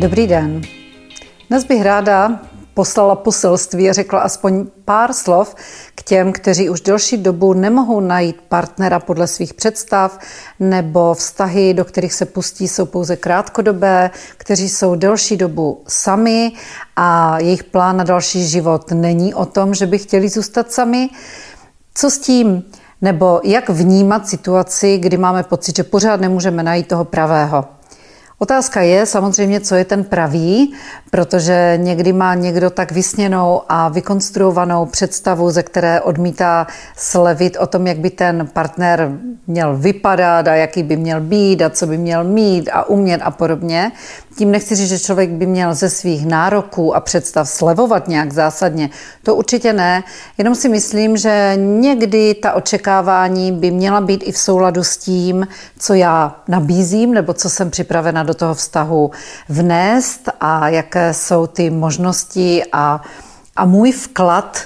Dobrý den. Dnes bych ráda poslala poselství a řekla aspoň pár slov k těm, kteří už delší dobu nemohou najít partnera podle svých představ, nebo vztahy, do kterých se pustí, jsou pouze krátkodobé, kteří jsou delší dobu sami a jejich plán na další život není o tom, že by chtěli zůstat sami. Co s tím? Nebo jak vnímat situaci, kdy máme pocit, že pořád nemůžeme najít toho pravého? Otázka je samozřejmě, co je ten pravý, protože někdy má někdo tak vysněnou a vykonstruovanou představu, ze které odmítá slevit o tom, jak by ten partner měl vypadat a jaký by měl být a co by měl mít a umět a podobně. Tím nechci říct, že člověk by měl ze svých nároků a představ slevovat nějak zásadně. To určitě ne. Jenom si myslím, že někdy ta očekávání by měla být i v souladu s tím, co já nabízím nebo co jsem připravena do toho vztahu vnést a jaké jsou ty možnosti a, a můj vklad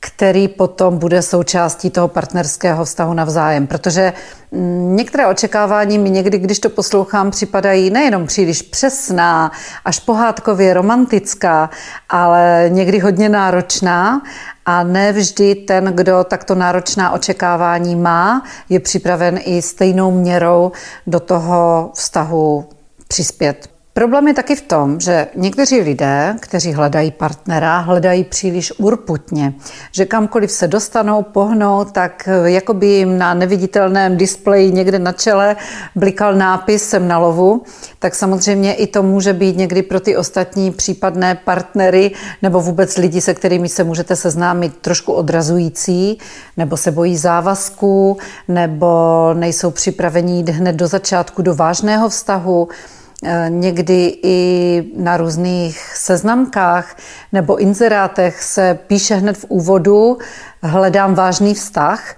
který potom bude součástí toho partnerského vztahu navzájem. Protože mm, některé očekávání mi někdy, když to poslouchám, připadají nejenom příliš přesná, až pohádkově romantická, ale někdy hodně náročná a ne vždy ten, kdo takto náročná očekávání má, je připraven i stejnou měrou do toho vztahu přispět. Problém je taky v tom, že někteří lidé, kteří hledají partnera, hledají příliš urputně, že kamkoliv se dostanou, pohnou, tak jako by jim na neviditelném displeji někde na čele blikal nápis jsem na lovu, tak samozřejmě i to může být někdy pro ty ostatní případné partnery nebo vůbec lidi, se kterými se můžete seznámit trošku odrazující, nebo se bojí závazků, nebo nejsou připraveni jít hned do začátku do vážného vztahu, Eh, někdy i na různých seznamkách nebo inzerátech se píše hned v úvodu hledám vážný vztah,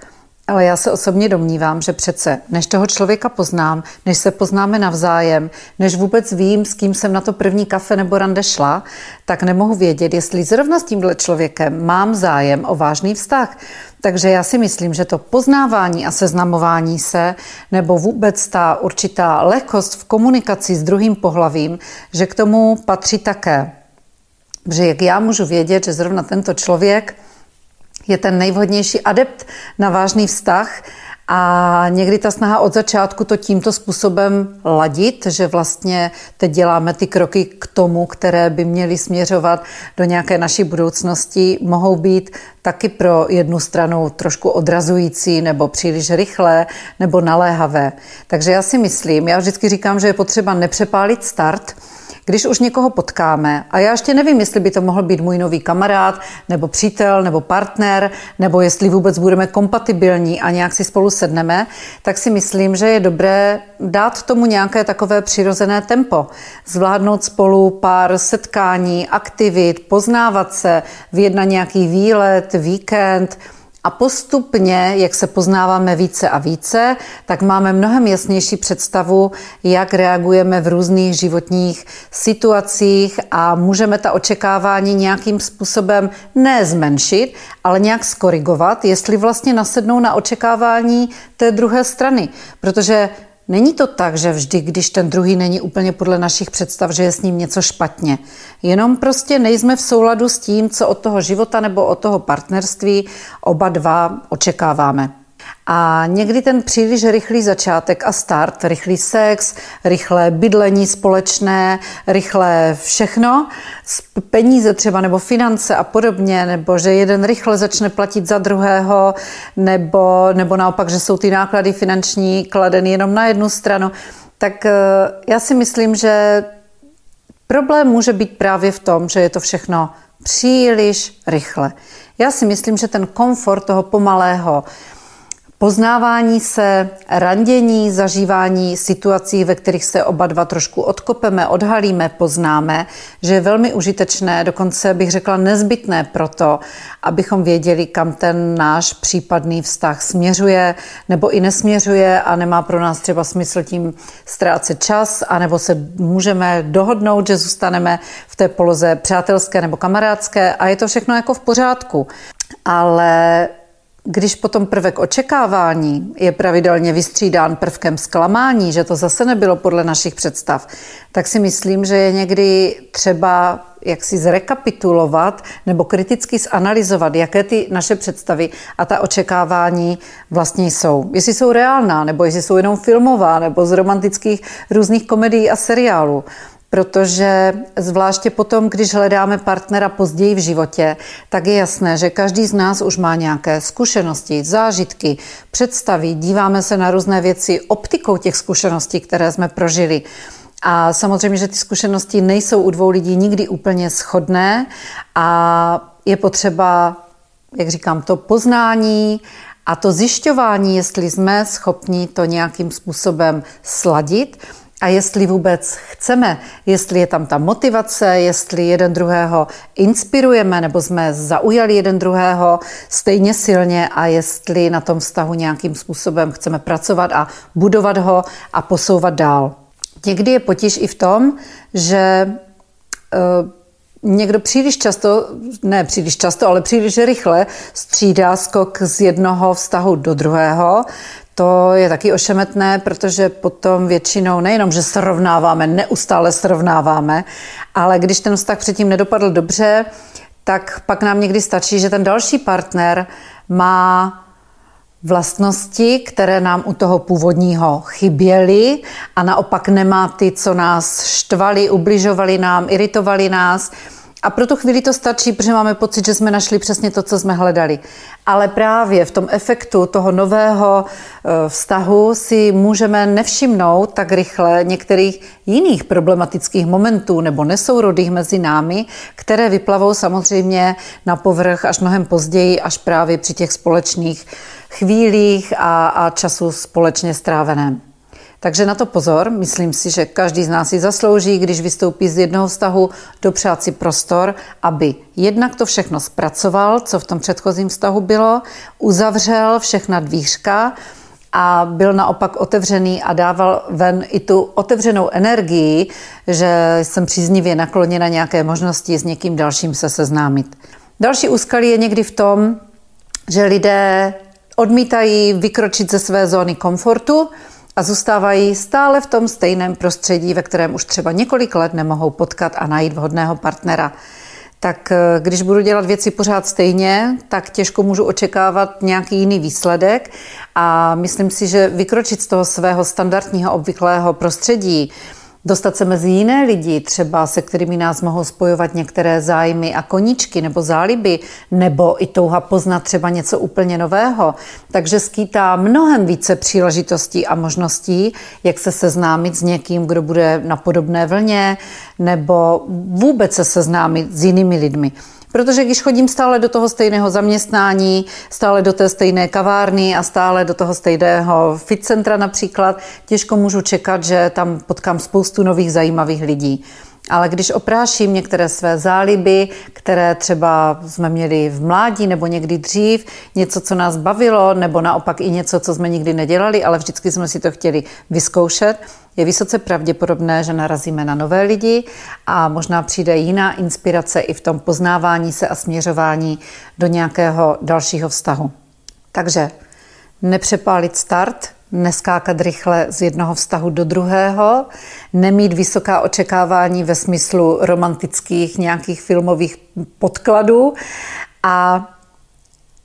ale já se osobně domnívám, že přece, než toho člověka poznám, než se poznáme navzájem, než vůbec vím, s kým jsem na to první kafe nebo rande šla, tak nemohu vědět, jestli zrovna s tímhle člověkem mám zájem o vážný vztah. Takže já si myslím, že to poznávání a seznamování se, nebo vůbec ta určitá lehkost v komunikaci s druhým pohlavím, že k tomu patří také. Že jak já můžu vědět, že zrovna tento člověk je ten nejvhodnější adept na vážný vztah, a někdy ta snaha od začátku to tímto způsobem ladit, že vlastně teď děláme ty kroky k tomu, které by měly směřovat do nějaké naší budoucnosti, mohou být taky pro jednu stranu trošku odrazující nebo příliš rychlé nebo naléhavé. Takže já si myslím, já vždycky říkám, že je potřeba nepřepálit start, když už někoho potkáme, a já ještě nevím, jestli by to mohl být můj nový kamarád, nebo přítel, nebo partner, nebo jestli vůbec budeme kompatibilní a nějak si spolu sedneme, tak si myslím, že je dobré dát tomu nějaké takové přirozené tempo. Zvládnout spolu pár setkání, aktivit, poznávat se, vyjednat nějaký výlet, víkend, a postupně, jak se poznáváme více a více, tak máme mnohem jasnější představu, jak reagujeme v různých životních situacích a můžeme ta očekávání nějakým způsobem ne zmenšit, ale nějak skorigovat, jestli vlastně nasednou na očekávání té druhé strany. Protože Není to tak, že vždy, když ten druhý není úplně podle našich představ, že je s ním něco špatně. Jenom prostě nejsme v souladu s tím, co od toho života nebo od toho partnerství oba dva očekáváme. A někdy ten příliš rychlý začátek a start, rychlý sex, rychlé bydlení společné, rychlé všechno, peníze třeba nebo finance a podobně, nebo že jeden rychle začne platit za druhého, nebo, nebo naopak, že jsou ty náklady finanční kladeny jenom na jednu stranu, tak eh, já si myslím, že problém může být právě v tom, že je to všechno příliš rychle. Já si myslím, že ten komfort toho pomalého, Poznávání se, randění, zažívání situací, ve kterých se oba dva trošku odkopeme, odhalíme, poznáme, že je velmi užitečné, dokonce bych řekla nezbytné proto, abychom věděli, kam ten náš případný vztah směřuje nebo i nesměřuje a nemá pro nás třeba smysl tím ztrácet čas, anebo se můžeme dohodnout, že zůstaneme v té poloze přátelské nebo kamarádské a je to všechno jako v pořádku. Ale když potom prvek očekávání je pravidelně vystřídán prvkem zklamání, že to zase nebylo podle našich představ, tak si myslím, že je někdy třeba jak si zrekapitulovat nebo kriticky zanalizovat, jaké ty naše představy a ta očekávání vlastně jsou. Jestli jsou reálná, nebo jestli jsou jenom filmová, nebo z romantických různých komedií a seriálů protože zvláště potom, když hledáme partnera později v životě, tak je jasné, že každý z nás už má nějaké zkušenosti, zážitky, představy, díváme se na různé věci optikou těch zkušeností, které jsme prožili. A samozřejmě, že ty zkušenosti nejsou u dvou lidí nikdy úplně shodné a je potřeba, jak říkám, to poznání a to zjišťování, jestli jsme schopni to nějakým způsobem sladit a jestli vůbec chceme, jestli je tam ta motivace, jestli jeden druhého inspirujeme nebo jsme zaujali jeden druhého stejně silně a jestli na tom vztahu nějakým způsobem chceme pracovat a budovat ho a posouvat dál. Někdy je potíž i v tom, že uh, někdo příliš často, ne příliš často, ale příliš rychle střídá skok z jednoho vztahu do druhého, to je taky ošemetné, protože potom většinou nejenom, že srovnáváme, neustále srovnáváme, ale když ten vztah předtím nedopadl dobře, tak pak nám někdy stačí, že ten další partner má vlastnosti, které nám u toho původního chyběly a naopak nemá ty, co nás štvali, ubližovali nám, iritovali nás a pro tu chvíli to stačí, protože máme pocit, že jsme našli přesně to, co jsme hledali. Ale právě v tom efektu toho nového e, vztahu si můžeme nevšimnout tak rychle některých jiných problematických momentů nebo nesourodých mezi námi, které vyplavou samozřejmě na povrch až mnohem později, až právě při těch společných chvílích a, a času společně stráveném. Takže na to pozor, myslím si, že každý z nás si zaslouží, když vystoupí z jednoho vztahu, dopřát si prostor, aby jednak to všechno zpracoval, co v tom předchozím vztahu bylo, uzavřel všechna dvířka a byl naopak otevřený a dával ven i tu otevřenou energii, že jsem příznivě nakloněna nějaké možnosti s někým dalším se seznámit. Další úskalí je někdy v tom, že lidé odmítají vykročit ze své zóny komfortu, a zůstávají stále v tom stejném prostředí, ve kterém už třeba několik let nemohou potkat a najít vhodného partnera. Tak eh, když budu dělat věci pořád stejně, tak těžko můžu očekávat nějaký jiný výsledek a myslím si, že vykročit z toho svého standardního obvyklého prostředí, dostat se mezi jiné lidi, třeba se kterými nás mohou spojovat některé zájmy a koníčky nebo záliby, nebo i touha poznat třeba něco úplně nového. Takže skýtá mnohem více příležitostí a možností, jak se seznámit s někým, kdo bude na podobné vlně, nebo vůbec se seznámit s jinými lidmi. Protože když chodím stále do toho stejného zaměstnání, stále do té stejné kavárny a stále do toho stejného fit centra například, těžko můžu čekat, že tam potkám spoustu nových zajímavých lidí. Ale když opráším některé své záliby, které třeba jsme měli v mládí nebo někdy dřív, něco, co nás bavilo, nebo naopak i něco, co jsme nikdy nedělali, ale vždycky jsme si to chtěli vyzkoušet, je vysoce pravděpodobné, že narazíme na nové lidi a možná přijde jiná inspirace i v tom poznávání se a směřování do nějakého dalšího vztahu. Takže nepřepálit start, neskákat rychle z jednoho vztahu do druhého, nemít vysoká očekávání ve smyslu romantických nějakých filmových podkladů a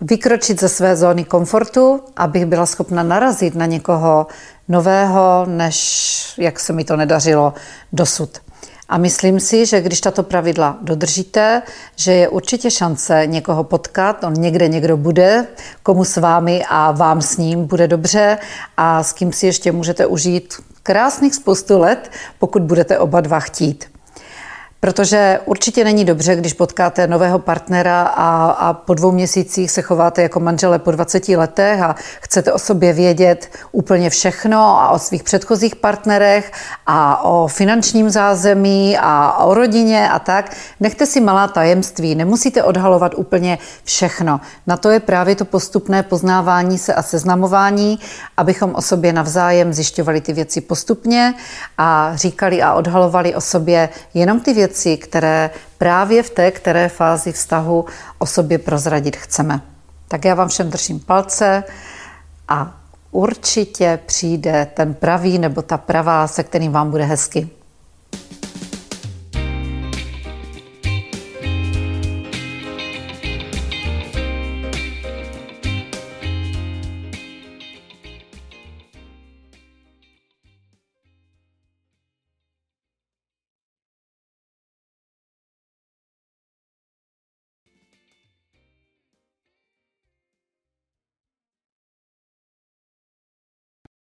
vykročit ze své zóny komfortu, abych byla schopna narazit na někoho nového, než jak se mi to nedařilo dosud. A myslím si, že když tato pravidla dodržíte, že je určitě šance někoho potkat, on někde někdo bude, komu s vámi a vám s ním bude dobře a s kým si ještě můžete užít krásných spoustu let, pokud budete oba dva chtít. Protože určitě není dobře, když potkáte nového partnera a, a po dvou měsících se chováte jako manžele po 20 letech a chcete o sobě vědět úplně všechno a o svých předchozích partnerech a o finančním zázemí a o rodině a tak. Nechte si malá tajemství, nemusíte odhalovat úplně všechno. Na to je právě to postupné poznávání se a seznamování, abychom o sobě navzájem zjišťovali ty věci postupně a říkali a odhalovali o sobě jenom ty věci, věci, které právě v té které fázi vztahu o sobě prozradit chceme. Tak já vám všem držím palce a určitě přijde ten pravý nebo ta pravá, se kterým vám bude hezky.